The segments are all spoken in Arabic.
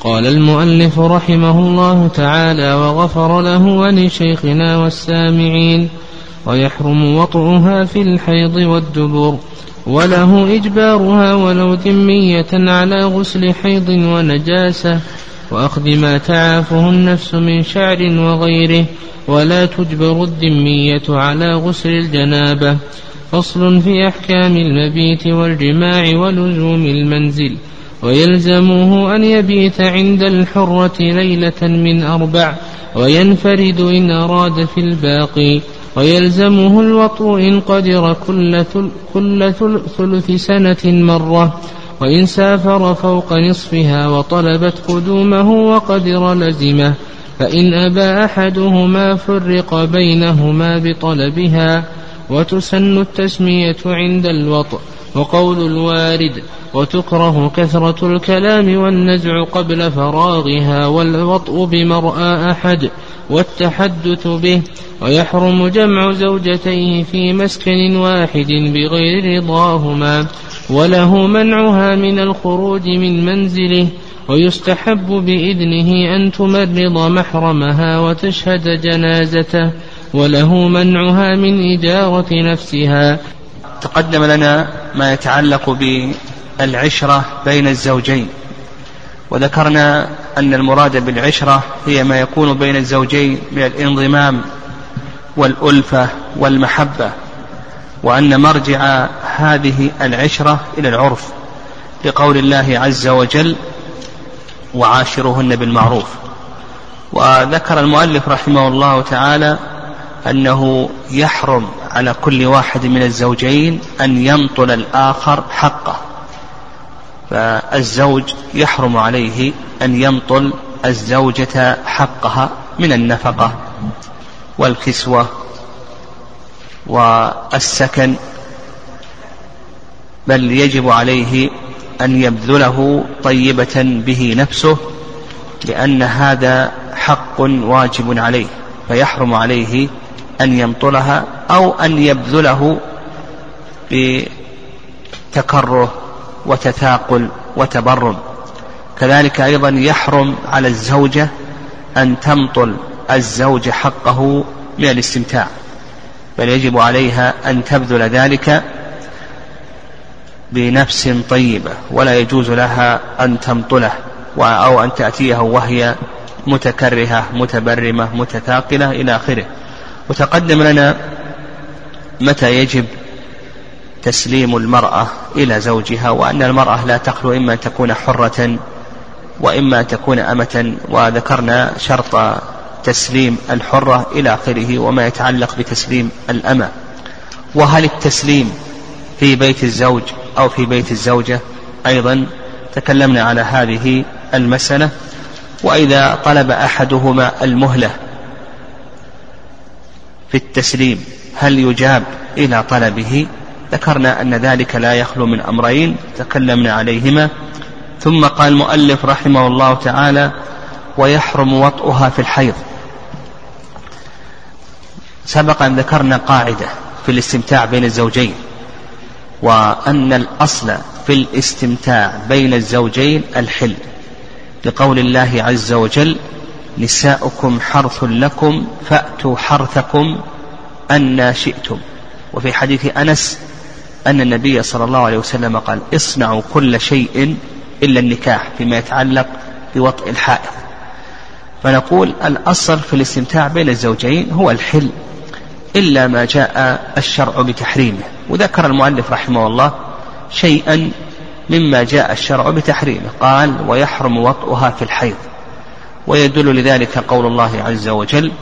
قال المؤلف رحمه الله تعالى وغفر له ولشيخنا والسامعين ويحرم وطئها في الحيض والدبر وله إجبارها ولو ذمية على غسل حيض ونجاسة وأخذ ما تعافه النفس من شعر وغيره ولا تجبر الذمية على غسل الجنابة فصل في أحكام المبيت والجماع ولزوم المنزل ويلزمه أن يبيت عند الحرة ليلة من أربع وينفرد إن أراد في الباقي. ويلزمه الوطء إن قدر كل, كل ثلث سنة مرة. وإن سافر فوق نصفها وطلبت قدومه وقدر لزمه. فإن أبى أحدهما فرق بينهما بطلبها. وتسن التسمية عند الوطء. وقول الوارد وتكره كثرة الكلام والنزع قبل فراغها والوطء بمرأى أحد والتحدث به ويحرم جمع زوجتيه في مسكن واحد بغير رضاهما وله منعها من الخروج من منزله ويستحب بإذنه أن تمرض محرمها وتشهد جنازته وله منعها من إجارة نفسها تقدم لنا ما يتعلق بالعشرة بين الزوجين. وذكرنا أن المراد بالعشرة هي ما يكون بين الزوجين من الانضمام والألفة والمحبة وأن مرجع هذه العشرة إلى العرف لقول الله عز وجل وعاشرهن بالمعروف وذكر المؤلف رحمه الله تعالى أنه يحرم على كل واحد من الزوجين أن ينطل الآخر حقه. فالزوج يحرم عليه أن ينطل الزوجة حقها من النفقة والكسوة والسكن بل يجب عليه أن يبذله طيبة به نفسه لأن هذا حق واجب عليه فيحرم عليه أن يمطلها أو أن يبذله بتكره وتثاقل وتبرم. كذلك أيضا يحرم على الزوجة أن تمطل الزوج حقه من الاستمتاع بل يجب عليها أن تبذل ذلك بنفس طيبة ولا يجوز لها أن تمطله أو أن تأتيه وهي متكرهة متبرمة متثاقلة إلى آخره. وتقدم لنا متى يجب تسليم المرأة إلى زوجها وأن المرأة لا تخلو إما أن تكون حرة وإما أن تكون أمة وذكرنا شرط تسليم الحرة إلى آخره وما يتعلق بتسليم الأمة. وهل التسليم في بيت الزوج أو في بيت الزوجة؟ أيضا تكلمنا على هذه المسألة. وإذا طلب أحدهما المهلة في التسليم. هل يجاب إلى طلبه؟ ذكرنا أن ذلك لا يخلو من أمرين تكلمنا عليهما. ثم قال المؤلف رحمه الله تعالى ويحرم وطئها في الحيض. سبق أن ذكرنا قاعدة في الاستمتاع بين الزوجين وأن الأصل في الاستمتاع بين الزوجين الحل. لقول الله عز وجل نساؤكم حرث لكم فأتوا حرثكم أن شئتم. وفي حديث أنس أن النبي صلى الله عليه وسلم قال اصنعوا كل شيء إلا النكاح فيما يتعلق بوطء الحائض. فنقول الأصل في الاستمتاع بين الزوجين هو الحل إلا ما جاء الشرع بتحريمه. وذكر المؤلف رحمه الله شيئا مما جاء الشرع بتحريمه قال ويحرم وطئها في الحيض. ويدل لذلك قول الله عز وجل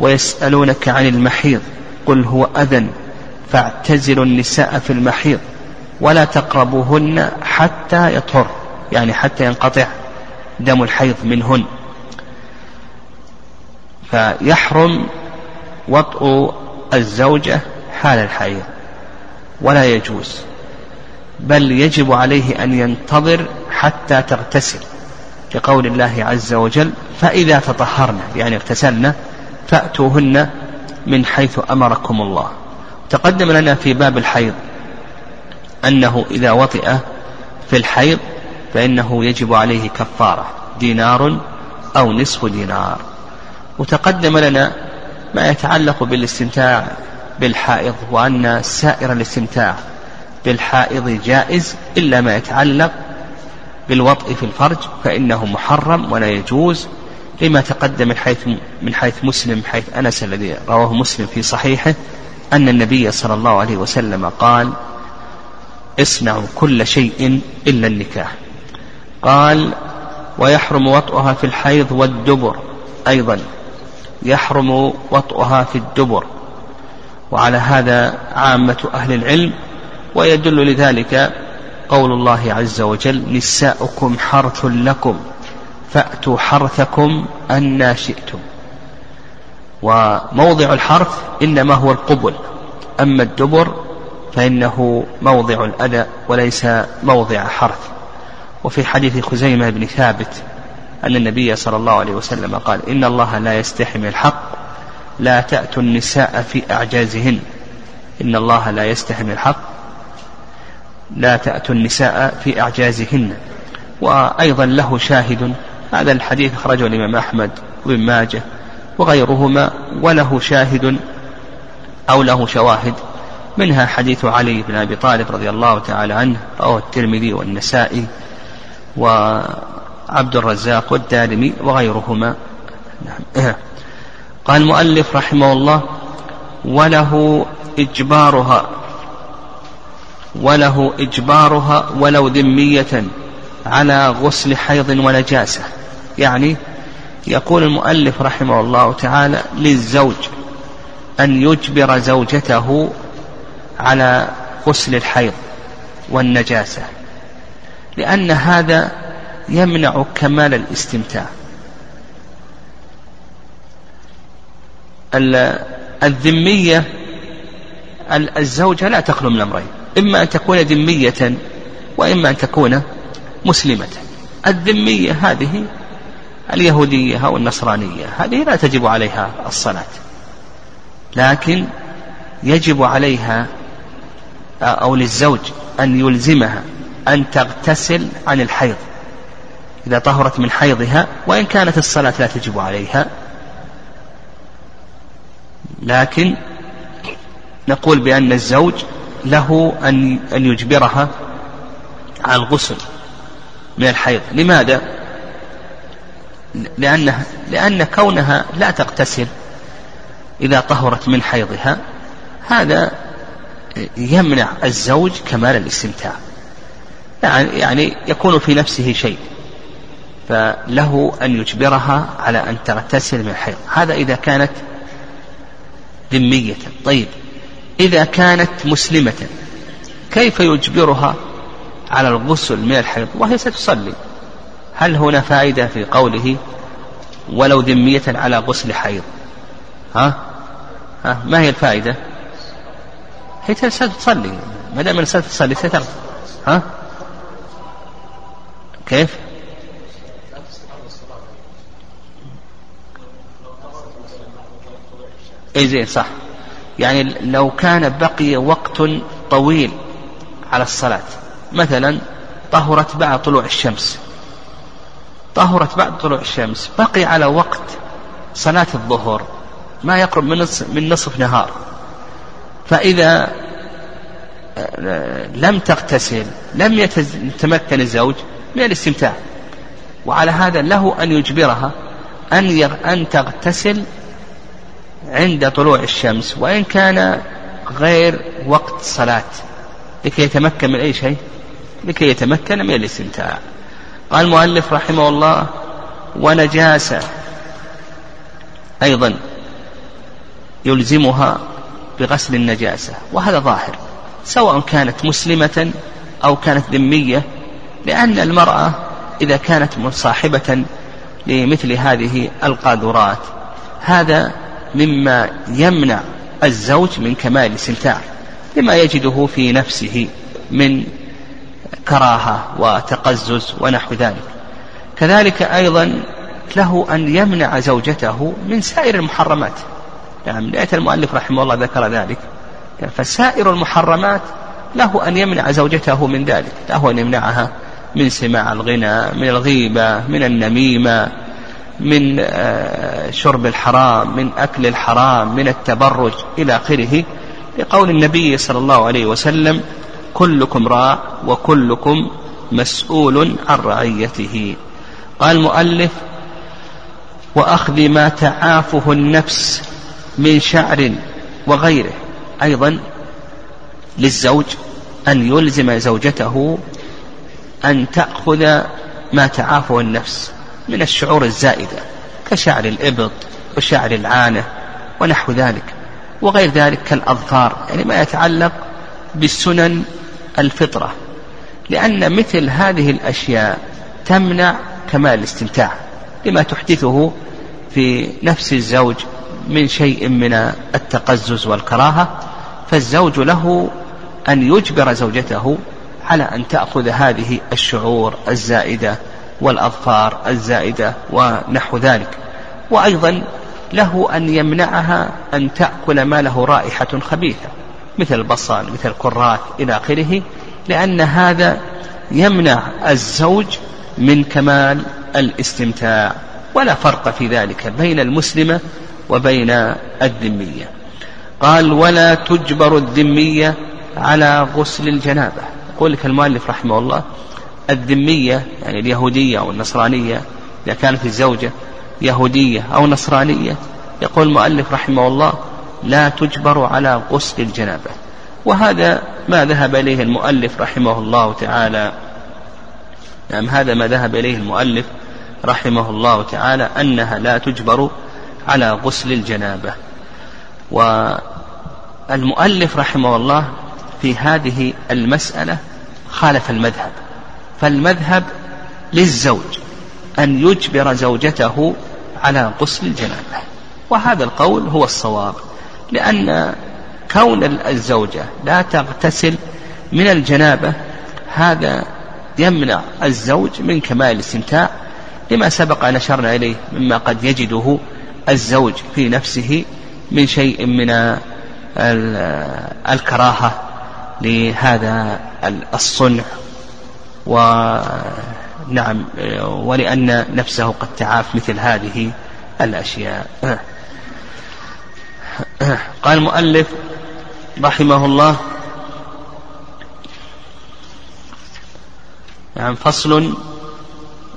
ويسألونك عن المحيض قل هو أذى فاعتزلوا النساء في المحيض ولا تقربوهن حتى يطهر يعني حتى ينقطع دم الحيض منهن. فيحرم وطء الزوجة حال الحيض ولا يجوز بل يجب عليه أن ينتظر حتى تغتسل. لقول الله عز وجل فإذا تطهرن يعني اغتسلن فأتوهن من حيث أمركم الله. تقدم لنا في باب الحيض أنه إذا وطئ في الحيض فإنه يجب عليه كفارة دينار أو نصف دينار. وتقدم لنا ما يتعلق بالاستمتاع بالحائض وأن سائر الاستمتاع بالحائض جائز إلا ما يتعلق بالوطء في الفرج فإنه محرم ولا يجوز لما تقدم من حيث من حيث مسلم حيث أنس الذي رواه مسلم في صحيحه أن النبي صلى الله عليه وسلم قال اصنعوا كل شيء إلا النكاح. قال ويحرم وطئها في الحيض والدبر. أيضا يحرم وطئها في الدبر. وعلى هذا عامة أهل العلم ويدل لذلك قول الله عز وجل نساؤكم حرث لكم فأتوا حرثكم أنا شئتم. وموضع الحرث إنما هو القبل أما الدبر فإنه موضع الأذى وليس موضع حرث. وفي حديث خزيمة بن ثابت أن النبي صلى الله عليه وسلم قال إن الله لا يستحي من الحق لا تأتوا النساء في أعجازهن. إن الله لا يستحي من الحق لا تأتوا النساء في أعجازهن. وأيضا له شاهد هذا الحديث أخرجه الإمام أحمد وابن ماجه وغيرهما وله شاهد أو له شواهد. منها حديث علي بن أبي طالب رضي الله تعالى عنه أو الترمذي والنسائي وعبد الرزاق والدارمي وغيرهما. نعم. قال المؤلف رحمه الله وله إجبارها. وله إجبارها ولو ذمية على غسل حيض ونجاسة. يعني يقول المؤلف رحمه الله تعالى للزوج أن يجبر زوجته على غسل الحيض والنجاسة لأن هذا يمنع كمال الاستمتاع. الذمية الزوجة لا تخلو من أمرين إما أن تكون ذمية وإما أن تكون مسلمة. الذمية هذه اليهودية أو النصرانية هذه لا تجب عليها الصلاة. لكن يجب عليها أو للزوج أن يلزمها أن تغتسل عن الحيض. إذا طهرت من حيضها وإن كانت الصلاة لا تجب عليها. لكن نقول بأن الزوج له أن أن يجبرها على الغسل من الحيض. لماذا؟ لأنها لأن كونها لا تغتسل إذا طهرت من حيضها هذا يمنع الزوج كمال الاستمتاع. يعني, يعني يكون في نفسه شيء فله أن يجبرها على أن تغتسل من الحيض هذا إذا كانت ذمية. طيب إذا كانت مسلمة كيف يجبرها على الغسل من الحيض؟ وهي ستصلي. هل هنا فائدة في قوله ولو ذمية على غسل حيض؟ ها؟ ها ما هي الفائدة؟ هي ستصلي. ما دام ستصلي ستغسل ها؟ كيف؟ اي زين صح. يعني لو كان بقي وقت طويل على الصلاة. مثلا طهرت بعد طلوع الشمس. طهرت بعد طلوع الشمس. بقي على وقت صلاة الظهر. ما يقرب من نصف, من نصف نهار. فإذا لم تغتسل لم يتمكن الزوج من الاستمتاع. وعلى هذا له أن يجبرها أن أن تغتسل عند طلوع الشمس وإن كان غير وقت صلاة. لكي يتمكن من أي شيء؟ لكي يتمكن من الاستمتاع. قال المؤلف رحمه الله ونجاسة أيضا يلزمها بغسل النجاسة وهذا ظاهر سواء كانت مسلمة أو كانت ذمية لأن المرأة إذا كانت مصاحبة لمثل هذه القاذورات. هذا مما يمنع الزوج من كمال الاستمتاع لما يجده في نفسه من كراهة وتقزز ونحو ذلك. كذلك أيضا له أن يمنع زوجته من سائر المحرمات. نعم لأن المؤلف رحمه الله ذكر ذلك. فسائر المحرمات له أن يمنع زوجته من ذلك. له أن يمنعها من سماع الغنى من الغيبة من النميمة من آه، شرب الحرام من أكل الحرام من التبرج إلى آخره لقول النبي صلى الله عليه وسلم كلكم راع وكلكم مسؤول عن رعيته. قال المؤلف وأخذ ما تعافه النفس من شعر وغيره. أيضا للزوج أن يلزم زوجته أن تأخذ ما تعافه النفس. من الشعور الزائدة كشعر الإبط وشعر العانة ونحو ذلك وغير ذلك كالأظفار يعني ما يتعلق بالسنن الفطرة لأن مثل هذه الأشياء تمنع كمال الاستمتاع لما تحدثه في نفس الزوج من شيء من التقزز والكراهة فالزوج له أن يجبر زوجته على أن تأخذ هذه الشعور الزائدة والأظفار الزائدة ونحو ذلك. وأيضا له أن يمنعها أن تأكل ما له رائحة خبيثة مثل البصل مثل الكراث إلى آخره لأن هذا يمنع الزوج من كمال الاستمتاع. ولا فرق في ذلك بين المسلمة وبين الذمية. قال ولا تجبر الذمية على غسل الجنابة. يقول لك المؤلف رحمه الله الذمية يعني اليهودية أو النصرانية إذا كانت الزوجة يهودية أو نصرانية يقول المؤلف رحمه الله لا تجبر على غسل الجنابة وهذا ما ذهب إليه المؤلف رحمه الله تعالى. نعم هذا ما ذهب إليه المؤلف رحمه الله تعالى أنها لا تجبر على غسل الجنابة. والمؤلف رحمه الله في هذه المسألة خالف المذهب. فالمذهب للزوج أن يجبر زوجته على غسل الجنابة. وهذا القول هو الصواب لأن كون الزوجة لا تغتسل من الجنابة هذا يمنع الزوج من كمال الاستمتاع لما سبق أن أشرنا إليه مما قد يجده الزوج في نفسه من شيء من الكراهة لهذا الصنع ونعم ولأن نفسه قد تعاف مثل هذه الأشياء. قال المؤلف رحمه الله نعم فصل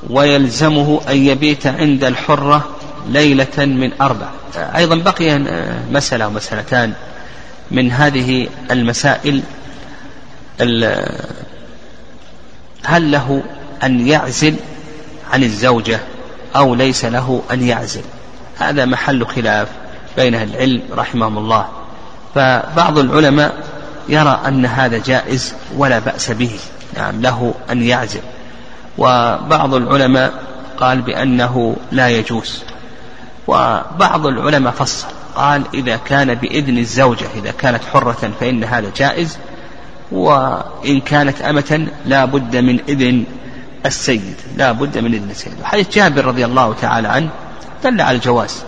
ويلزمه أن يبيت عند الحرة ليلة من أربع. أيضا بقي مسألة ومسألتان من هذه المسائل هل له أن يعزل عن الزوجة أو ليس له أن يعزل؟ هذا محل خلاف بين أهل العلم رحمهم الله. فبعض العلماء يرى أن هذا جائز ولا بأس به. يعني له أن يعزل. وبعض العلماء قال بأنه لا يجوز. وبعض العلماء فصل قال إذا كان بإذن الزوجة إذا كانت حرة فإن هذا جائز وإن كانت أمة لا بد من إذن السيد لا بد من إذن السيد. حديث جابر رضي الله تعالى عنه دل على الجواز.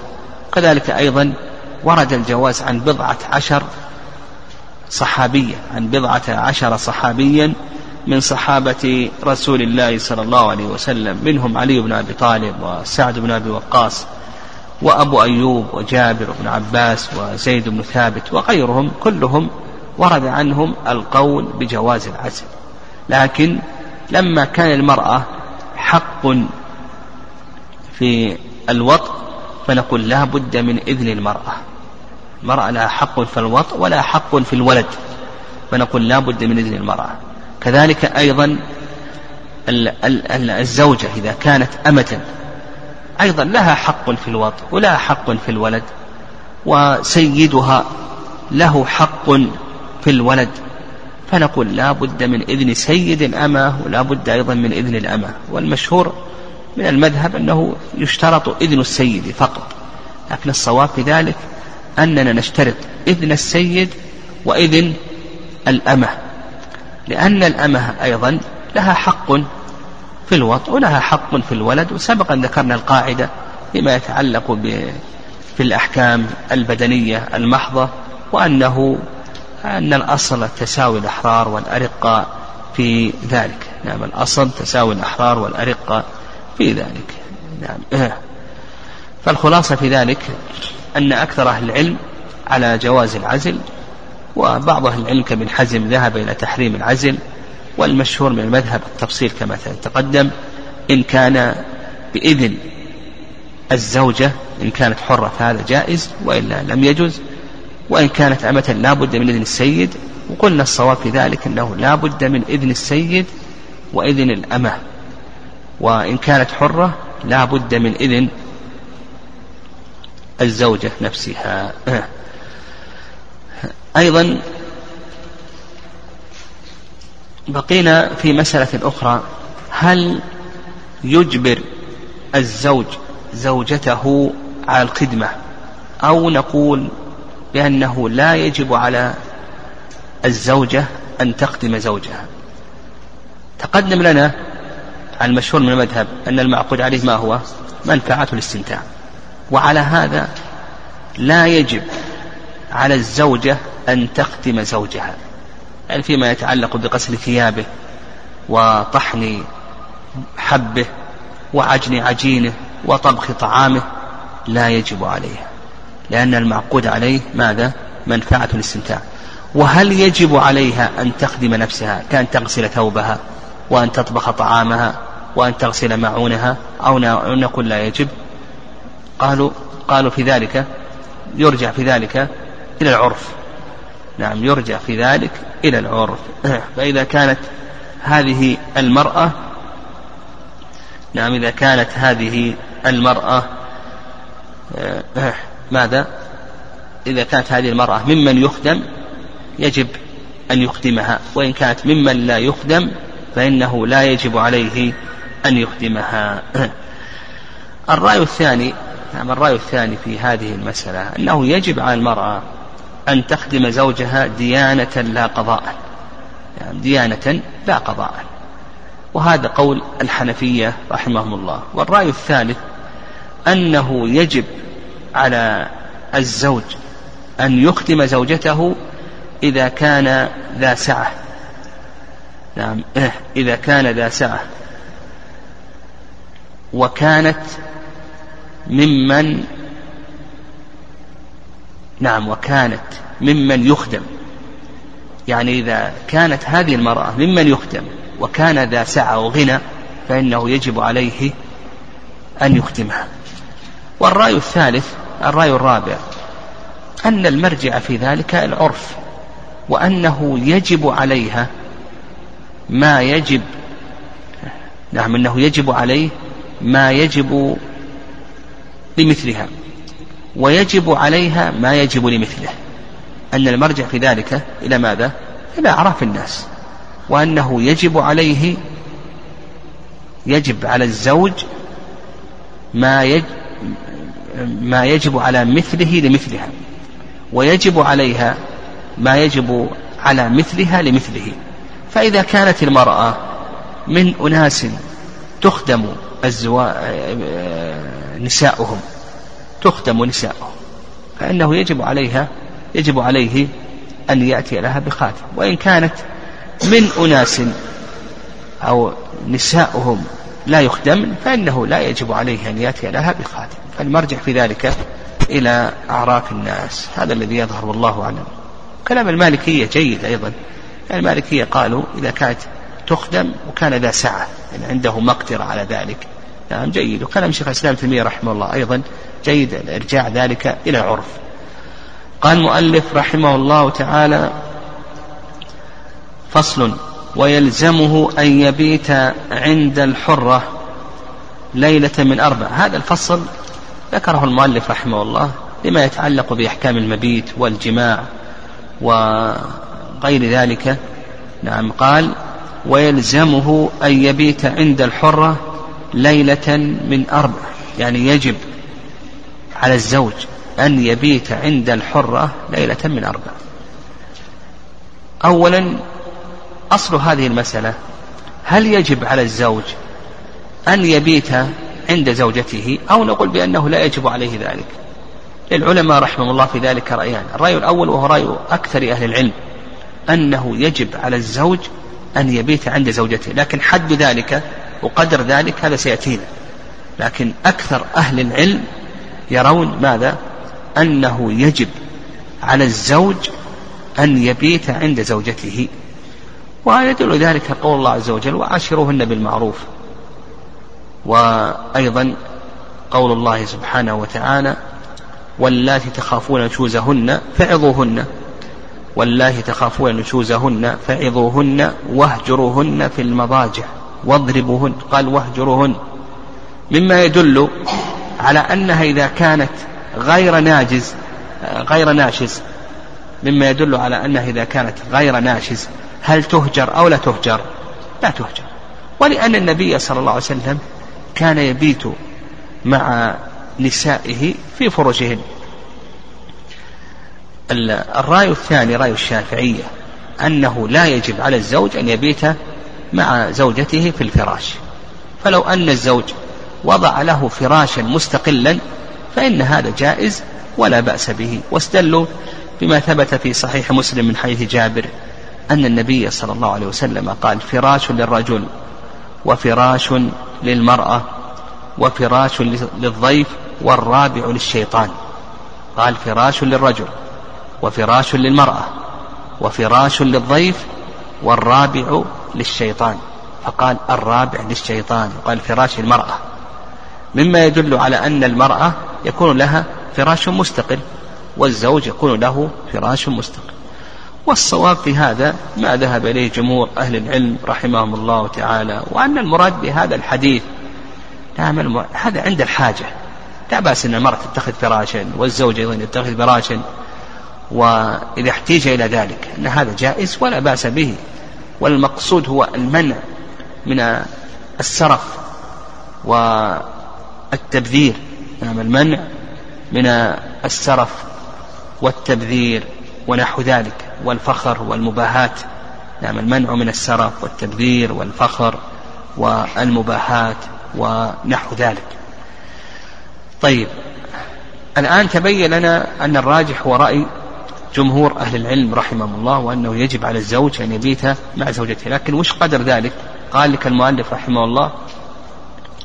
كذلك أيضا ورد الجواز عن بضعة عشر صحابية عن بضعة عشر صحابيا من صحابة رسول الله صلى الله عليه وسلم منهم علي بن أبي طالب وسعد بن أبي وقاص وأبو أيوب وجابر بن عباس وزيد بن ثابت وغيرهم كلهم ورد عنهم القول بجواز العزل. لكن لما كان المرأة حق في الوطء فنقول لا بد من إذن المرأة. المرأة لها حق في الوطء ولا حق في الولد. فنقول لا بد من إذن المرأة. كذلك أيضا الزوجة إذا كانت أمة أيضا لها حق في الوطء ولها حق في الولد. وسيدها له حق في الولد فنقول لا بد من إذن سيد الأمة ولا بد أيضا من إذن الأمة. والمشهور من المذهب أنه يشترط إذن السيد فقط. لكن الصواب في ذلك أننا نشترط إذن السيد وإذن الأمة. لأن الأمة أيضا لها حق في الوطء ولها حق في الولد وسبق أن ذكرنا القاعدة فيما يتعلق في الأحكام البدنية المحضة وأنه أن الأصل تساوي الأحرار والأرقاء في ذلك. نعم الأصل تساوي الأحرار والأرقة في ذلك. نعم. فالخلاصة في ذلك أن أكثر أهل العلم على جواز العزل وبعض أهل العلم كابن حزم ذهب إلى تحريم العزل والمشهور من المذهب التفصيل كما تقدم إن كان بإذن الزوجة إن كانت حرة فهذا جائز وإلا لم يجوز. وإن كانت أمة لا بد من إذن السيد وقلنا الصواب في ذلك أنه لا بد من إذن السيد وإذن الأمة. وإن كانت حرة لا بد من إذن الزوجة نفسها. أيضا بقينا في مسألة أخرى هل يجبر الزوج زوجته على الخدمة؟ أو نقول بأنه لا يجب على الزوجة أن تخدم زوجها. تقدم لنا عن المشهور من المذهب أن المعقود عليه ما هو؟ منفعة الاستمتاع. وعلى هذا لا يجب على الزوجة أن تخدم زوجها. يعني فيما يتعلق بغسل ثيابه وطحن حبه وعجن عجينه وطبخ طعامه لا يجب عليها. لأن المعقود عليه ماذا؟ منفعة الاستمتاع وهل يجب عليها أن تخدم نفسها كأن تغسل ثوبها وأن تطبخ طعامها وأن تغسل معونها أو نقول لا يجب؟ قالوا قالوا في ذلك يرجع في ذلك إلى العرف. نعم يرجع في ذلك إلى العرف. فإذا كانت هذه المرأة نعم إذا كانت هذه المرأة ماذا؟ إذا كانت هذه المرأة ممن يخدم يجب أن يخدمها. وإن كانت ممن لا يخدم فإنه لا يجب عليه أن يخدمها. الرأي الثاني نعم الرأي الثاني في هذه المسألة أنه يجب على المرأة أن تخدم زوجها ديانة لا قضاء. يعني ديانة لا قضاء. وهذا قول الحنفية رحمهم الله. والرأي الثالث أنه يجب على الزوج أن يخدم زوجته إذا كان ذا سعة. نعم إيه، إذا كان ذا سعة. وكانت ممن نعم وكانت ممن يخدم. يعني إذا كانت هذه المرأة ممن يخدم وكان ذا سعة وغنى فإنه يجب عليه أن يخدمها. والرأي الثالث الرأي الرابع أن المرجع في ذلك العرف وأنه يجب عليها ما يجب نعم أنه يجب عليه ما يجب لمثلها ويجب عليها ما يجب لمثله أن المرجع في ذلك إلى ماذا؟ إلى أعراف الناس وأنه يجب عليه يجب على الزوج ما يجب ما يجب على مثله لمثلها ويجب عليها ما يجب على مثلها لمثله. فإذا كانت المرأة من أناس تخدم الزوا... نساؤهم تخدم نساؤهم فإنه يجب عليها يجب عليه أن يأتي لها بخاتم. وإن كانت من أناس أو نساؤهم لا يخدم فإنه لا يجب عليه أن يأتي لها بخاتم. فالمرجع في ذلك إلى أعراف الناس. هذا الذي يظهر والله أعلم. كلام المالكية جيد أيضا. المالكية قالوا إذا كانت تخدم وكان ذا سعة يعني عنده مقدرة على ذلك. نعم جيد. وكلام شيخ الإسلام تيمية رحمه الله أيضا جيد إرجاع ذلك إلى العرف قال المؤلف رحمه الله تعالى فصل ويلزمه أن يبيت عند الحرة ليلة من أربع. هذا الفصل ذكره المؤلف رحمه الله لما يتعلق بأحكام المبيت والجماع وغير ذلك. نعم قال ويلزمه أن يبيت عند الحرة ليلة من أربع. يعني يجب على الزوج أن يبيت عند الحرة ليلة من أربع. أولا أصل هذه المسألة هل يجب على الزوج أن يبيت عند زوجته أو نقول بأنه لا يجب عليه ذلك. للعلماء رحمهم الله في ذلك رأيان. الرأي الأول وهو رأي أكثر أهل العلم أنه يجب على الزوج أن يبيت عند زوجته. لكن حد ذلك وقدر ذلك هذا سيأتينا. لكن أكثر أهل العلم يرون ماذا؟ أنه يجب على الزوج أن يبيت عند زوجته. ويدل ذلك قول الله عز وجل وعاشروهن بالمعروف وأيضا قول الله سبحانه وتعالى واللاتي تخافون نشوزهن فعظوهن. واللاتي تخافون نشوزهن فعظوهن واهجروهن في المضاجع واضربوهن. قال واهجروهن. مما يدل على أنها إذا كانت غير ناجز غير ناشز. مما يدل على أنها إذا كانت غير ناشز. هل تهجر أو لا تهجر؟ لا تهجر. ولأن النبي صلى الله عليه وسلم كان يبيت مع نسائه في فرجهن الرأي الثاني رأي الشافعية أنه لا يجب على الزوج أن يبيت مع زوجته في الفراش. فلو أن الزوج وضع له فراشا مستقلا فإن هذا جائز ولا بأس به. واستدلوا بما ثبت في صحيح مسلم من حديث جابر أن النبي صلى الله عليه وسلم قال فراش للرجل وفراش للمرأة وفراش للضيف والرابع للشيطان. قال فراش للرجل وفراش للمرأة وفراش للضيف والرابع للشيطان. فقال الرابع للشيطان وقال فراش المرأة مما يدل على أن المرأة يكون لها فراش مستقل والزوج يكون له فراش مستقل. والصواب في هذا ما ذهب إليه جمهور أهل العلم رحمهم الله تعالى وأن المراد بهذا الحديث نعم هذا عند الحاجة. لا بأس أن المرأة تتخذ فراشا والزوج أيضا يتخذ فراشا وإذا احتيج إلى ذلك أن هذا جائز ولا بأس به. والمقصود هو المنع من السرف والتبذير. نعم المنع من السرف والتبذير ونحو ذلك. والفخر والمباهات نعم المنع من السرف والتبذير والفخر والمباهات ونحو ذلك. طيب الآن تبين لنا أن الراجح هو رأي جمهور أهل العلم رحمهم الله وأنه يجب على الزوج أن يبيت مع زوجته لكن وش قدر ذلك؟ قال لك المؤلف رحمه الله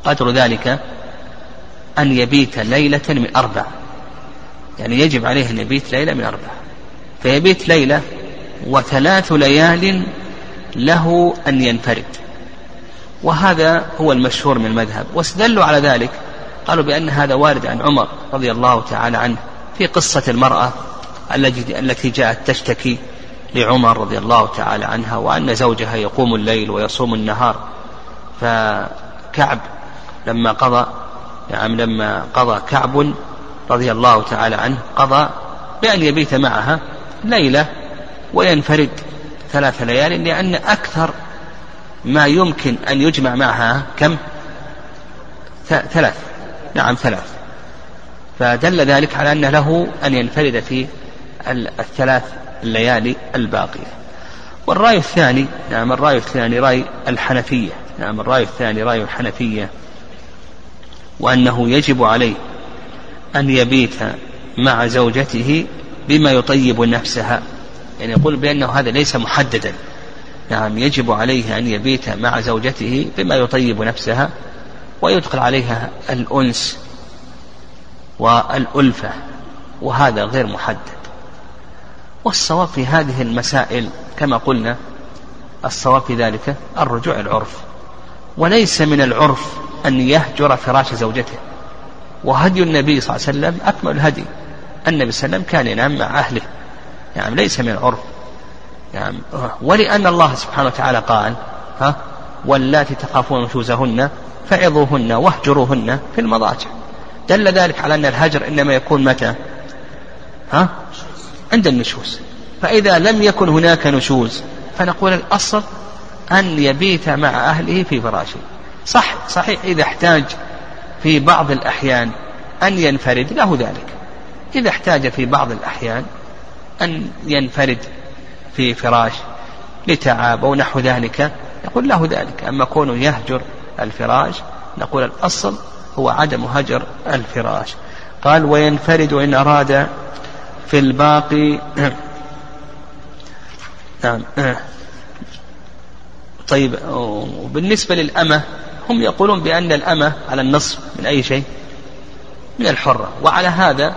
قدر ذلك أن يبيت ليلة من أربع. يعني يجب عليه أن يبيت ليلة من أربع. فيبيت ليلة وثلاث ليال له أن ينفرد. وهذا هو المشهور من المذهب. واستدلوا على ذلك. قالوا بأن هذا وارد عن عمر رضي الله تعالى عنه في قصة المرأة التي جاءت تشتكي لعمر رضي الله تعالى عنها وأن زوجها يقوم الليل ويصوم النهار. فكعب لما قضى يعني لما قضى كعب رضي الله تعالى عنه قضى بأن يبيت معها ليلة وينفرد ثلاث ليال لأن أكثر ما يمكن أن يجمع معها كم؟ ثلاث. نعم ثلاث. فدل ذلك على أن له أن ينفرد في الثلاث الليالي الباقية. والرأي الثاني نعم الرأي الثاني رأي الحنفية. نعم الرأي الثاني رأي الحنفية. وأنه يجب عليه أن يبيت مع زوجته بما يطيب نفسها. يعني يقول بأنه هذا ليس محددا. نعم يجب عليه أن يبيت مع زوجته بما يطيب نفسها ويدخل عليها الأنس والألفة وهذا غير محدد. والصواب في هذه المسائل كما قلنا الصواب في ذلك الرجوع العرف. وليس من العرف أن يهجر فراش زوجته. وهدي النبي صلى الله عليه وسلم أكمل الهدي. النبي صلى الله عليه وسلم كان ينام مع أهله. يعني ليس من العرف يعني ولأن الله سبحانه وتعالى قال ها واللاتي تخافون نشوزهن فعظوهن واهجروهن في المضاجع. دل ذلك على أن الهجر إنما يكون متى؟ ها؟ عند النشوز. فإذا لم يكن هناك نشوز فنقول الأصل أن يبيت مع أهله في فراشه. صح صحيح إذا احتاج في بعض الأحيان أن ينفرد له ذلك. إذا احتاج في بعض الأحيان أن ينفرد في فراش لتعب أو نحو ذلك يقول له ذلك. أما كونه يهجر الفراش نقول الأصل هو عدم هجر الفراش. قال وينفرد إن أراد في الباقي نعم. طيب وبالنسبة للأمة هم يقولون بأن الأمة على النصف من أي شيء؟ من الحرة. وعلى هذا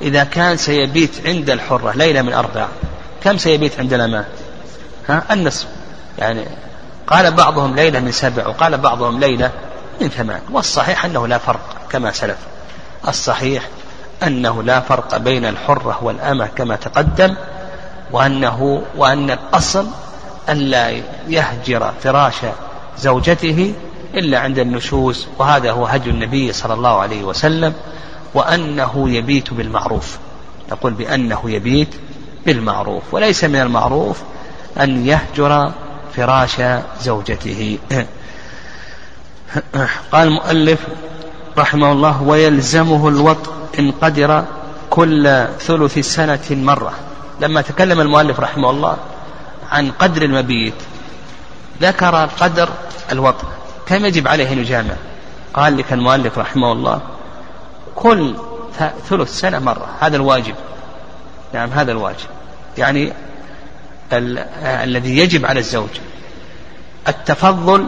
إذا كان سيبيت عند الحرة ليلة من أربع كم سيبيت عند الأمة ها النصف. يعني قال بعضهم ليلة من سبع وقال بعضهم ليلة من ثمان والصحيح أنه لا فرق كما سلف. الصحيح أنه لا فرق بين الحرة والأمة كما تقدم وأنه وأن الأصل ألا يهجر فراش زوجته إلا عند النشوز وهذا هو هدي النبي صلى الله عليه وسلم. وأنه يبيت بالمعروف. نقول بأنه يبيت بالمعروف. وليس من المعروف أن يهجر فراش زوجته. قال المؤلف رحمه الله ويلزمه الوط إن قدر كل ثلث سنة مرة. لما تكلم المؤلف رحمه الله عن قدر المبيت ذكر قدر الوطن كم يجب عليه أن يجامع؟ قال لك المؤلف رحمه الله كل ثلث سنة مرة. هذا الواجب. نعم هذا الواجب. يعني ال الذي يجب على الزوج التفضل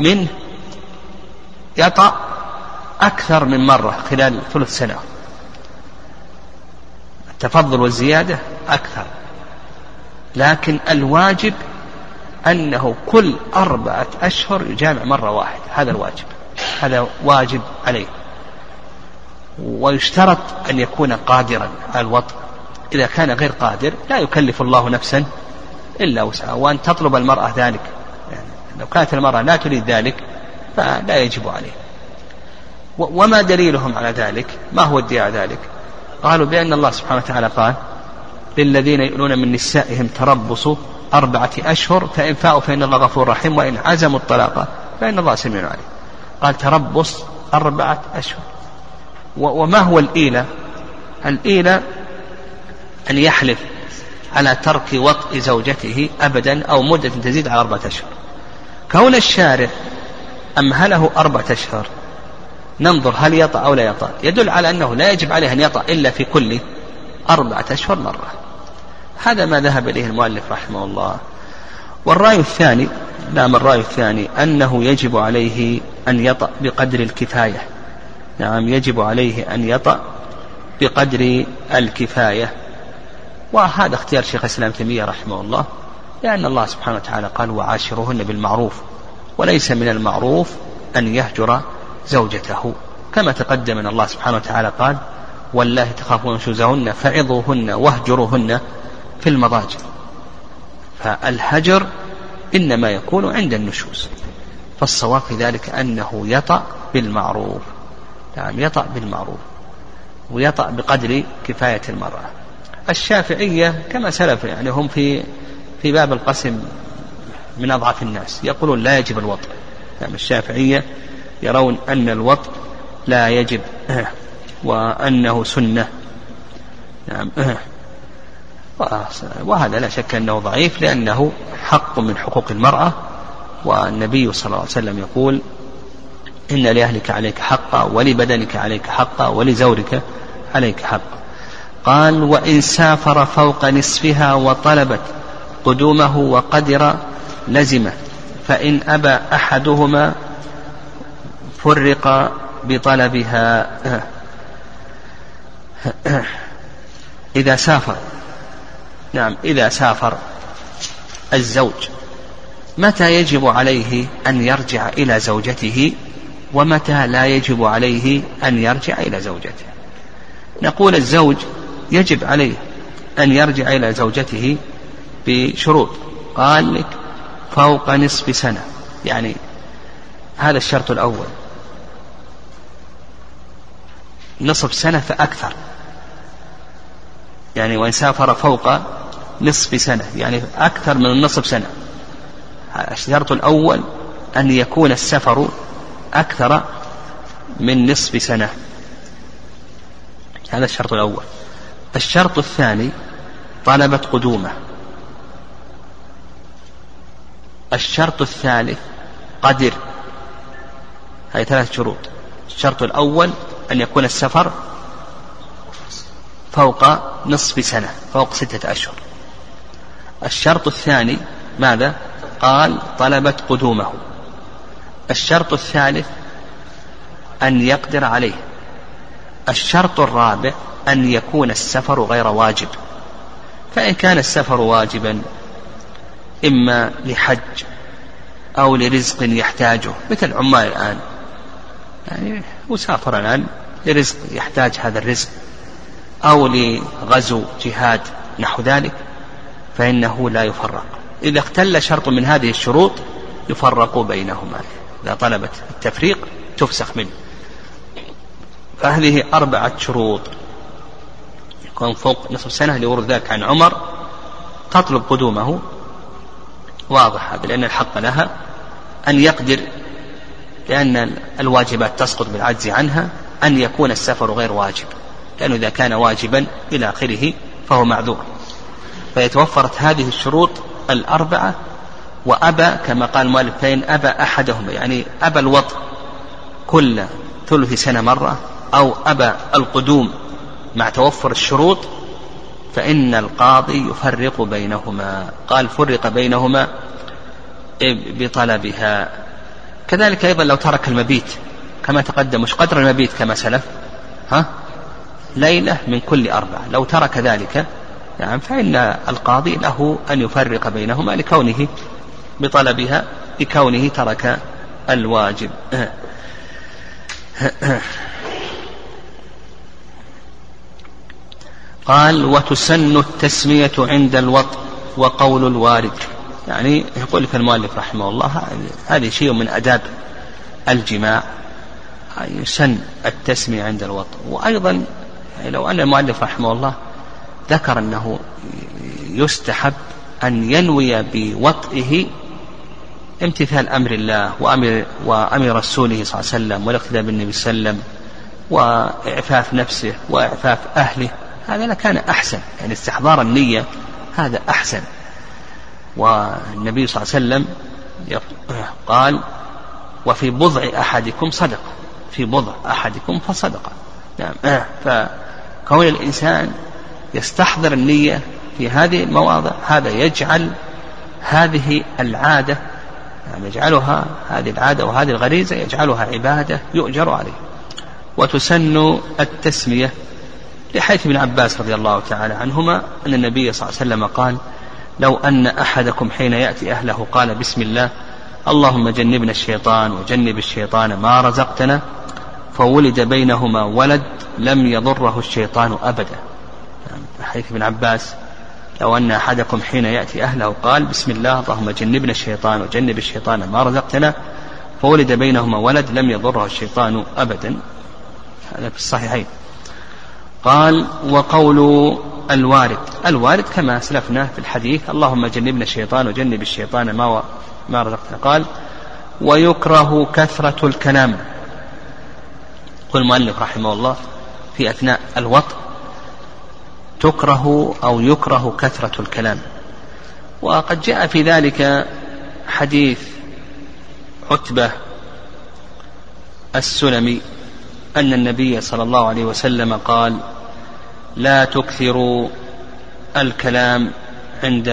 منه يطأ أكثر من مرة خلال ثلث سنة. التفضل والزيادة أكثر. لكن الواجب أنه كل أربعة أشهر يجامع مرة واحدة. هذا الواجب. هذا واجب عليه. ويشترط أن يكون قادرا على الوطء إذا كان غير قادر لا يكلف الله نفسا إلا وسعها. وأن تطلب المرأة ذلك يعني لو كانت المرأة لا تريد ذلك فلا يجب عليه وما دليلهم على ذلك؟ ما هو ادعاء ذلك؟ قالوا بأن الله سبحانه وتعالى قال للذين يؤلون من نسائهم تربص أربعة أشهر فإن فاءوا فإن الله غفور رحيم وإن عزموا الطلاق فإن الله سميع عليم. قال تربص أربعة أشهر. وما هو الإيلة؟ الإيلة أن يحلف على ترك وطء زوجته أبدا أو مدة تزيد على أربعة أشهر. كون الشارع أمهله أربعة أشهر ننظر هل يطأ أو لا يطأ. يدل على أنه لا يجب عليه أن يطأ إلا في كل أربعة أشهر مرة. هذا ما ذهب إليه المؤلف رحمه الله. والرأي الثاني نعم الرأي الثاني أنه يجب عليه أن يطأ بقدر الكفاية. نعم يجب عليه أن يطأ بقدر الكفاية. وهذا اختيار شيخ الإسلام تيمية رحمه الله لأن الله سبحانه وتعالى قال وعاشرهن بالمعروف وليس من المعروف أن يهجر زوجته. كما تقدم أن الله سبحانه وتعالى قال والله تخافون نشوزهن فعظوهن واهجروهن في المضاجع. فالهجر إنما يكون عند النشوز فالصواب في ذلك أنه يطأ بالمعروف. نعم يطأ بالمعروف ويطأ بقدر كفاية المرأة. الشافعية كما سلف يعني هم في في باب القسم من أضعف الناس يقولون لا يجب الوطء. نعم الشافعية يرون أن الوطء لا يجب وأنه سنة. نعم وهذا لا شك أنه ضعيف لأنه حق من حقوق المرأة والنبي صلى الله عليه وسلم يقول إن لأهلك عليك حقا ولبدنك عليك حقا ولزورك عليك حقا. قال وإن سافر فوق نصفها وطلبت قدومه وقدر لزمه فإن أبى أحدهما فرق بطلبها. إذا سافر نعم إذا سافر الزوج متى يجب عليه أن يرجع إلى زوجته؟ ومتى لا يجب عليه أن يرجع إلى زوجته. نقول الزوج يجب عليه أن يرجع إلى زوجته بشروط. قال لك فوق نصف سنة. يعني هذا الشرط الأول. نصف سنة فأكثر. يعني وإن سافر فوق نصف سنة. يعني أكثر من النصف سنة. الشرط الأول أن يكون السفر أكثر من نصف سنة. هذا الشرط الأول. الشرط الثاني طلبت قدومة. الشرط الثالث قدر. هذه ثلاث شروط. الشرط الأول أن يكون السفر فوق نصف سنة فوق ستة أشهر. الشرط الثاني ماذا؟ قال طلبت قدومه. الشرط الثالث أن يقدر عليه. الشرط الرابع أن يكون السفر غير واجب. فإن كان السفر واجبا إما لحج أو لرزق يحتاجه مثل عمال الآن. يعني مسافر الآن لرزق يحتاج هذا الرزق أو لغزو جهاد نحو ذلك فإنه لا يفرق. إذا اختل شرط من هذه الشروط يفرق بينهما. إذا طلبت التفريق تفسخ منه. فهذه أربعة شروط. يكون فوق نصف سنة لورد ذلك عن عمر تطلب قدومه واضح هذا لأن الحق لها أن يقدر لأن الواجبات تسقط بالعجز عنها أن يكون السفر غير واجب لأنه إذا كان واجبا إلى آخره فهو معذور. فيتوفرت هذه الشروط الأربعة وأبى كما قال المؤلف فإن أبى أحدهما يعني أبى الوطء كل ثلث سنة مرة أو أبى القدوم مع توفر الشروط فإن القاضي يفرق بينهما. قال فرق بينهما بطلبها. كذلك أيضا لو ترك المبيت كما تقدم مش قدر المبيت كما سلف ها؟ ليلة من كل أربعة. لو ترك ذلك نعم فإن القاضي له أن يفرق بينهما لكونه بطلبها لكونه ترك الواجب. قال وتسن التسمية عند الوطء وقول الوارد. يعني يقول لك المؤلف رحمه الله هذه شيء من أداب الجماع. يسن التسمية عند الوطء وأيضا لو أن المؤلف رحمه الله ذكر أنه يستحب أن ينوي بوطئه امتثال أمر الله وأمر, وأمر رسوله صلى الله عليه وسلم والاقتداء بالنبي صلى الله عليه وسلم وإعفاف نفسه وإعفاف أهله هذا لكان أحسن يعني استحضار النية هذا أحسن. والنبي صلى الله عليه وسلم قال وفي بضع أحدكم صدقة في بضع أحدكم فصدقة. نعم. فكون الإنسان يستحضر النية في هذه المواضع هذا يجعل هذه العادة يعني يجعلها هذه العادة وهذه الغريزة يجعلها عبادة يؤجر عليه. وتسن التسمية لحيث ابن عباس رضي الله تعالى عنهما أن النبي صلى الله عليه وسلم قال لو أن أحدكم حين يأتي أهله قال بسم الله اللهم جنبنا الشيطان وجنب الشيطان ما رزقتنا فولد بينهما ولد لم يضره الشيطان أبدا. حيث ابن عباس لو أن أحدكم حين يأتي أهله قال بسم الله اللهم جنبنا الشيطان وجنب الشيطان ما رزقتنا فولد بينهما ولد لم يضره الشيطان أبدا. هذا في الصحيحين. قال وقول الوارد. الوارد كما أسلفنا في الحديث اللهم جنبنا الشيطان وجنب الشيطان ما ما رزقتنا. قال ويكره كثرة الكلام. يقول المؤلف رحمه الله في أثناء الوطء تكره أو يكره كثرة الكلام. وقد جاء في ذلك حديث عتبة السلمي أن النبي صلى الله عليه وسلم قال لا تكثروا الكلام عند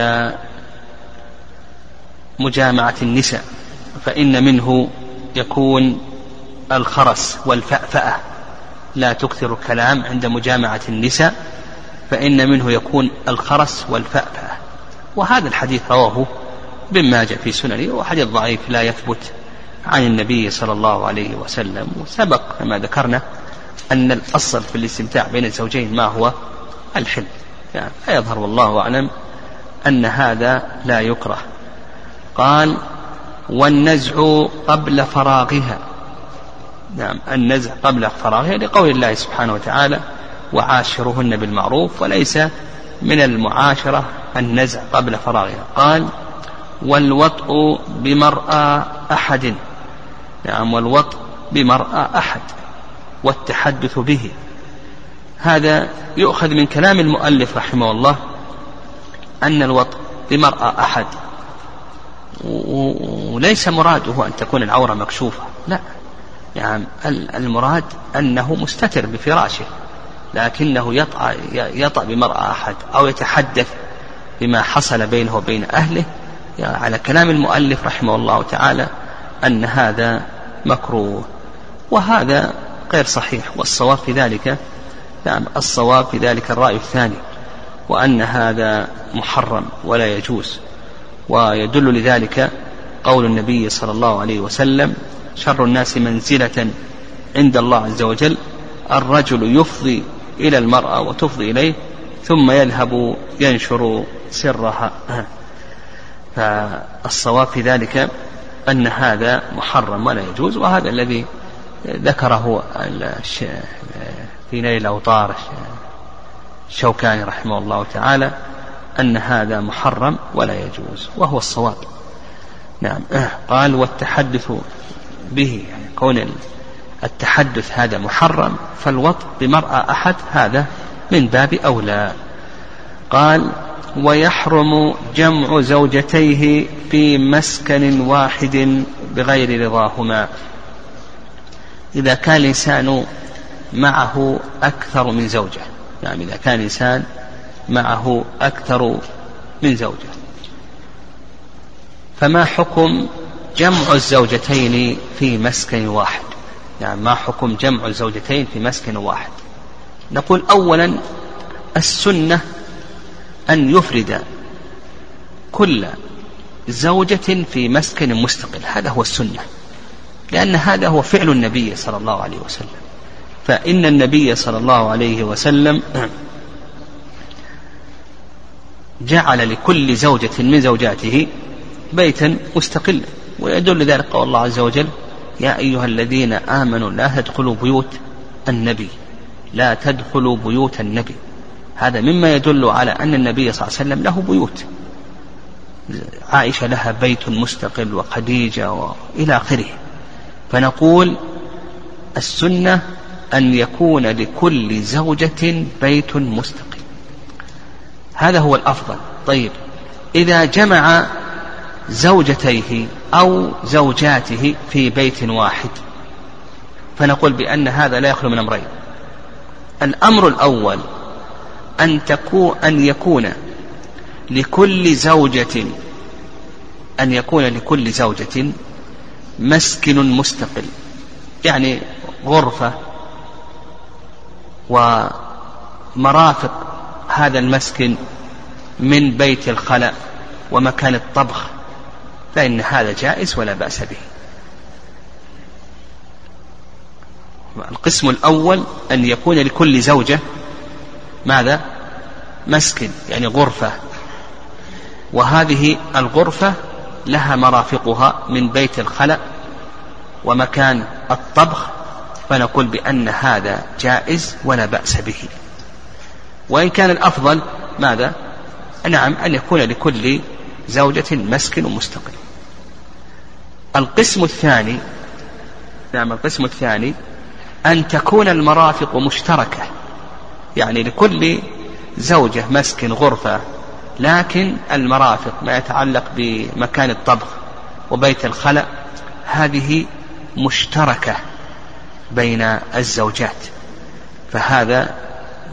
مجامعة النساء فإن منه يكون الخرس والفأفأة. لا تكثر الكلام عند مجامعة النساء فإن منه يكون الخرس والفأفأة. وهذا الحديث رواه ابن ماجه في سننه وحديث ضعيف لا يثبت عن النبي صلى الله عليه وسلم. وسبق كما ذكرنا أن الأصل في الاستمتاع بين الزوجين ما هو؟ الحل. يعني فيظهر والله أعلم أن هذا لا يكره. قال والنزع قبل فراغها. نعم النزع قبل فراغها لقول الله سبحانه وتعالى وعاشرهن بالمعروف وليس من المعاشرة النزع قبل فراغها. قال والوطء بمرأى أحد. نعم والوطء بمرأى أحد والتحدث به. هذا يؤخذ من كلام المؤلف رحمه الله أن الوطء بمرأى أحد. وليس مراده أن تكون العورة مكشوفة لا. يعني المراد أنه مستتر بفراشه. لكنه يطأ, يطأ بمرأة أحد أو يتحدث بما حصل بينه وبين أهله. يعني على كلام المؤلف رحمه الله تعالى أن هذا مكروه. وهذا غير صحيح والصواب في ذلك نعم الصواب في ذلك الرأي الثاني وأن هذا محرم ولا يجوز. ويدل لذلك قول النبي صلى الله عليه وسلم شر الناس منزلة عند الله عز وجل الرجل يفضي إلى المرأة وتفضي إليه ثم يذهب ينشر سرها. فالصواب في ذلك أن هذا محرم ولا يجوز وهذا الذي ذكره في نيل الأوطار الشوكاني رحمه الله تعالى أن هذا محرم ولا يجوز وهو الصواب. نعم. قال والتحدث به يعني كون التحدث هذا محرم فالوط بمرأة أحد هذا من باب أولى. قال ويحرم جمع زوجتيه في مسكن واحد بغير رضاهما. إذا كان الإنسان معه أكثر من زوجة يعني إذا كان الإنسان معه أكثر من زوجة. فما حكم جمع الزوجتين في مسكن واحد؟ يعني ما حكم جمع الزوجتين في مسكن واحد. نقول أولا السنة أن يفرد كل زوجة في مسكن مستقل. هذا هو السنة. لأن هذا هو فعل النبي صلى الله عليه وسلم. فإن النبي صلى الله عليه وسلم جعل لكل زوجة من زوجاته بيتا مستقلا. ويدل ذلك قول الله عز وجل يا أيها الذين آمنوا لا تدخلوا بيوت النبي. لا تدخلوا بيوت النبي. هذا مما يدل على أن النبي صلى الله عليه وسلم له بيوت. عائشة لها بيت مستقل وخديجة وإلى آخره. فنقول السنة أن يكون لكل زوجة بيت مستقل. هذا هو الأفضل. طيب إذا جمع زوجتيه أو زوجاته في بيت واحد. فنقول بأن هذا لا يخلو من أمرين. الأمر الأول أن تكون أن يكون لكل زوجة أن يكون لكل زوجة مسكن مستقل يعني غرفة ومرافق هذا المسكن من بيت الخلاء ومكان الطبخ. فإن هذا جائز ولا بأس به. القسم الأول أن يكون لكل زوجة ماذا؟ مسكن يعني غرفة. وهذه الغرفة لها مرافقها من بيت الخلأ ومكان الطبخ فنقول بأن هذا جائز ولا بأس به. وإن كان الأفضل ماذا؟ نعم أن يكون لكل زوجة مسكن مستقل. القسم الثاني نعم القسم الثاني أن تكون المرافق مشتركة يعني لكل زوجة مسكن غرفة لكن المرافق ما يتعلق بمكان الطبخ وبيت الخلأ هذه مشتركة بين الزوجات. فهذا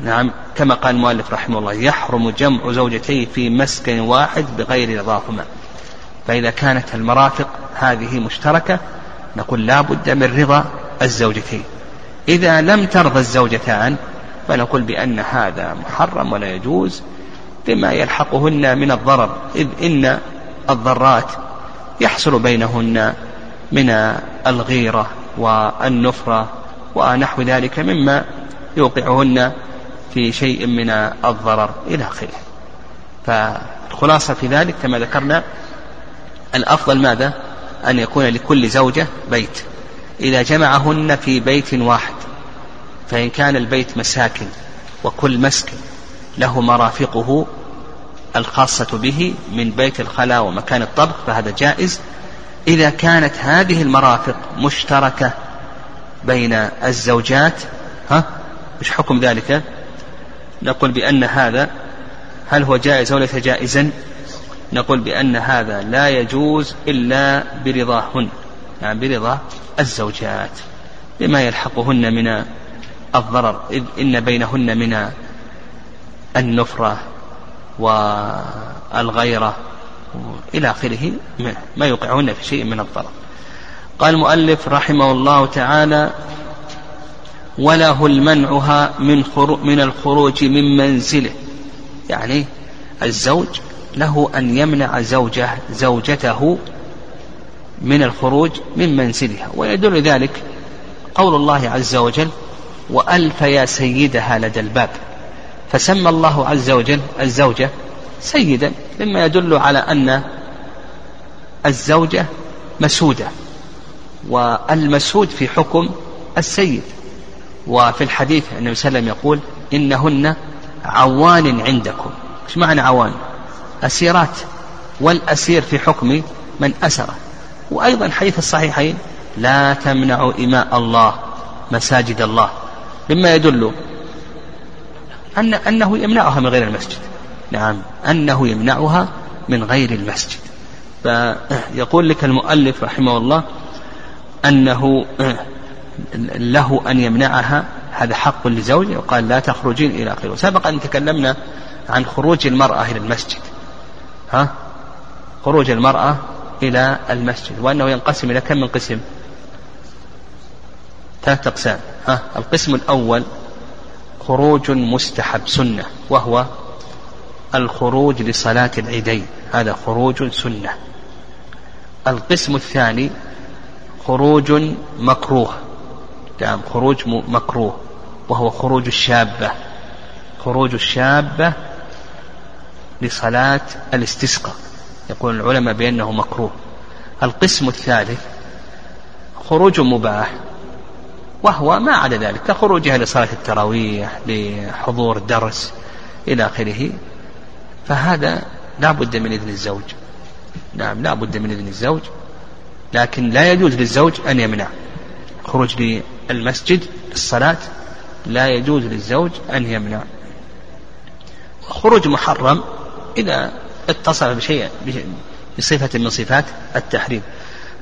نعم كما قال المؤلف رحمه الله يحرم جمع زوجتين في مسكن واحد بغير رضاهما. فإذا كانت المرافق هذه مشتركة نقول لا بد من رضا الزوجتين. إذا لم ترضى الزوجتان فنقول بأن هذا محرم ولا يجوز بما يلحقهن من الضرر. إذ إن الضرات يحصل بينهن من الغيرة والنفرة ونحو ذلك مما يوقعهن في شيء من الضرر إلى آخره. فالخلاصة في ذلك كما ذكرنا الأفضل ماذا؟ أن يكون لكل زوجة بيت. إذا جمعهن في بيت واحد فإن كان البيت مساكن وكل مسكن له مرافقه الخاصة به من بيت الخلاء ومكان الطبخ فهذا جائز. إذا كانت هذه المرافق مشتركة بين الزوجات ها؟ مش حكم ذلك؟ نقول بأن هذا هل هو جائز أو ليس جائزا؟ نقول بأن هذا لا يجوز إلا برضاهن يعني برضا الزوجات بما يلحقهن من الضرر إذ إن بينهن من النفرة والغيرة إلى آخره ما يوقعهن في شيء من الضرر. قال المؤلف رحمه الله تعالى وله المنعها من من الخروج من منزله يعني الزوج له أن يمنع زوجه زوجته من الخروج من منزلها. ويدل ذلك قول الله عز وجل وألف يا سيدها لدى الباب. فسمى الله عز وجل الزوجة سيدا مما يدل على أن الزوجة مسودة والمسود في حكم السيد. وفي الحديث النبي صلى الله عليه وسلم يقول إنهن عوان عندكم. إيش معنى عوان؟ أسيرات والأسير في حكم من أسره وأيضا حديث الصحيحين لا تمنع إماء الله مساجد الله. مما يدل أن أنه يمنعها من غير المسجد. نعم أنه يمنعها من غير المسجد. فيقول لك المؤلف رحمه الله أنه له أن يمنعها. هذا حق لزوجه وقال لا تخرجين إلى آخره. وسبق أن تكلمنا عن خروج المرأة إلى المسجد. ها؟ خروج المرأة إلى المسجد وأنه ينقسم إلى كم من قسم؟ ثلاثة أقسام ها؟ القسم الأول خروج مستحب سنة وهو الخروج لصلاة العيدين هذا خروج سنة. القسم الثاني خروج مكروه نعم خروج مكروه وهو خروج الشابة. خروج الشابة لصلاة الاستسقاء. يقول العلماء بأنه مكروه. القسم الثالث خروج مباح وهو ما عدا ذلك كخروجها لصلاة التراويح لحضور درس إلى آخره فهذا لا بد من إذن الزوج. نعم لا بد من إذن الزوج لكن لا يجوز للزوج أن يمنع خروج للمسجد للصلاة لا يجوز للزوج أن يمنع. خروج محرم إذا اتصل بشيء بصفة من صفات التحريم.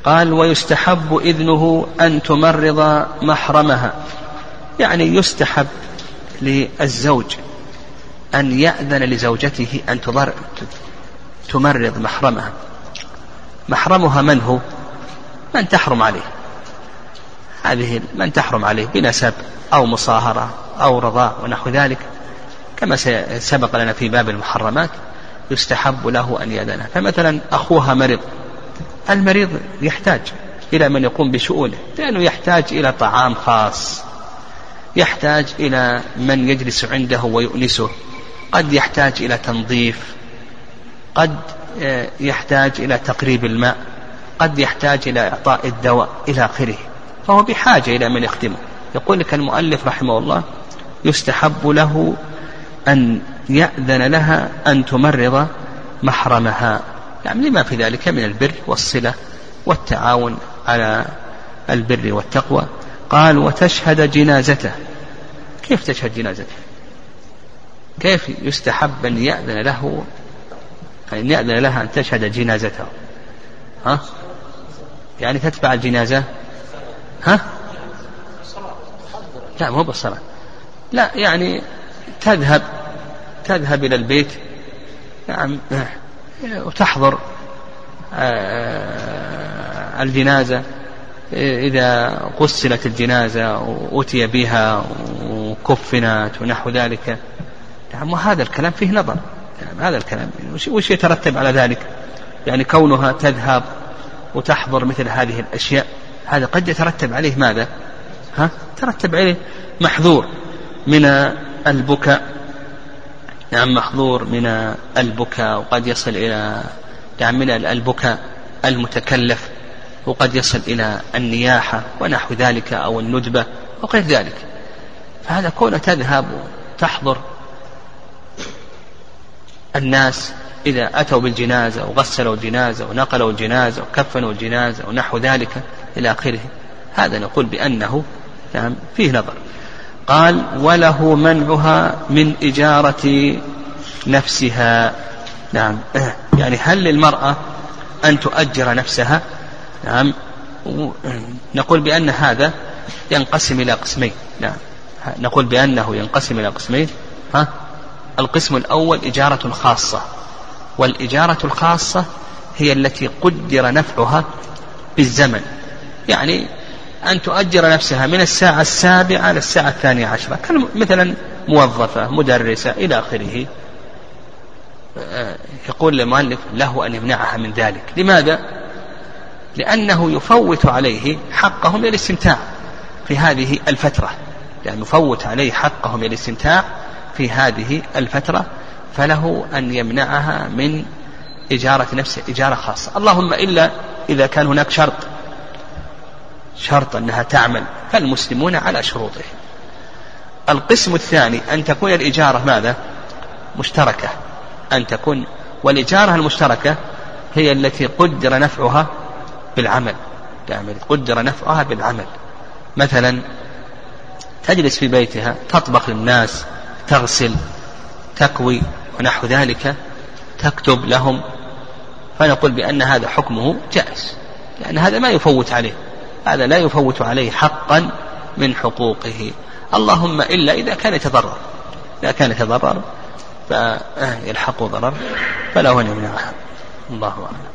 قال ويستحب إذنه أن تمرض محرمها. يعني يستحب للزوج أن يأذن لزوجته أن تمرض محرمها. محرمها من هو؟ من تحرم عليه. هذه من تحرم عليه بنسب أو مصاهرة أو رضاء ونحو ذلك كما سبق لنا في باب المحرمات. يستحب له أن يأذنها فمثلا أخوها مريض المريض يحتاج إلى من يقوم بشؤونه لأنه يحتاج إلى طعام خاص يحتاج إلى من يجلس عنده ويؤنسه قد يحتاج إلى تنظيف قد آه، يحتاج إلى تقريب الماء قد يحتاج إلى إعطاء الدواء إلى آخره. فهو بحاجة إلى من يخدمه. يقول لك المؤلف رحمه الله يستحب له أن يأذن لها أن تمرض محرمها. يعني لما في ذلك من البر والصلة والتعاون على البر والتقوى. قال وتشهد جنازته. كيف تشهد جنازته؟ كيف يستحب أن يأذن له؟ أن يأذن لها أن تشهد جنازته. ها؟ يعني تتبع الجنازة؟ ها؟ لا مو بالصلاة. لا يعني تذهب تذهب إلى البيت نعم وتحضر آه، الجنازة. إذا غسلت الجنازة وأتي بها وكفنت ونحو ذلك. نعم وهذا الكلام فيه نظر. نعم هذا الكلام. وش يترتب على ذلك؟ يعني كونها تذهب وتحضر مثل هذه الأشياء هذا قد يترتب عليه ماذا؟ ها؟ ترتب عليه محظور من البكاء. نعم محظور من البكاء وقد يصل إلى نعم من البكاء المتكلف وقد يصل إلى النياحة ونحو ذلك أو الندبة وغير ذلك. فهذا كونه تذهب وتحضر الناس إذا أتوا بالجنازة وغسلوا الجنازة ونقلوا الجنازة وكفنوا الجنازة ونحو ذلك إلى آخره هذا نقول بأنه نعم فيه نظر. قال وله منعها من إجارة نفسها. نعم. يعني هل للمرأة أن تؤجر نفسها؟ نعم. نقول بأن هذا ينقسم إلى قسمين. نعم. نقول بأنه ينقسم إلى قسمين. ها؟ القسم الأول إجارة خاصة. والإجارة الخاصة هي التي قدر نفعها بالزمن. يعني أن تؤجر نفسها من الساعة السابعة للساعة الثانية عشرة. مثلا موظفة مدرسة إلى آخره. آه، يقول المؤلف له أن يمنعها من ذلك. لماذا؟ لأنه يفوت عليه حقه من الاستمتاع في هذه الفترة. يعني يفوت عليه حقه من الاستمتاع في هذه الفترة فله أن يمنعها من إجارة نفسه إجارة خاصة. اللهم إلا إذا كان هناك شرط. شرط أنها تعمل فالمسلمون على شروطهم. القسم الثاني أن تكون الإجارة ماذا؟ مشتركة. أن تكون والإجارة المشتركة هي التي قدر نفعها بالعمل. يعني قدر نفعها بالعمل. مثلا تجلس في بيتها تطبخ للناس تغسل تكوي ونحو ذلك تكتب لهم فنقول بأن هذا حكمه جائز لأن هذا ما يفوت عليه. هذا لا يفوت عليه حقا من حقوقه. اللهم إلا إذا كان يتضرر. إذا كان يتضرر فيلحق ضرر فله أن يمنعها الله أعلم.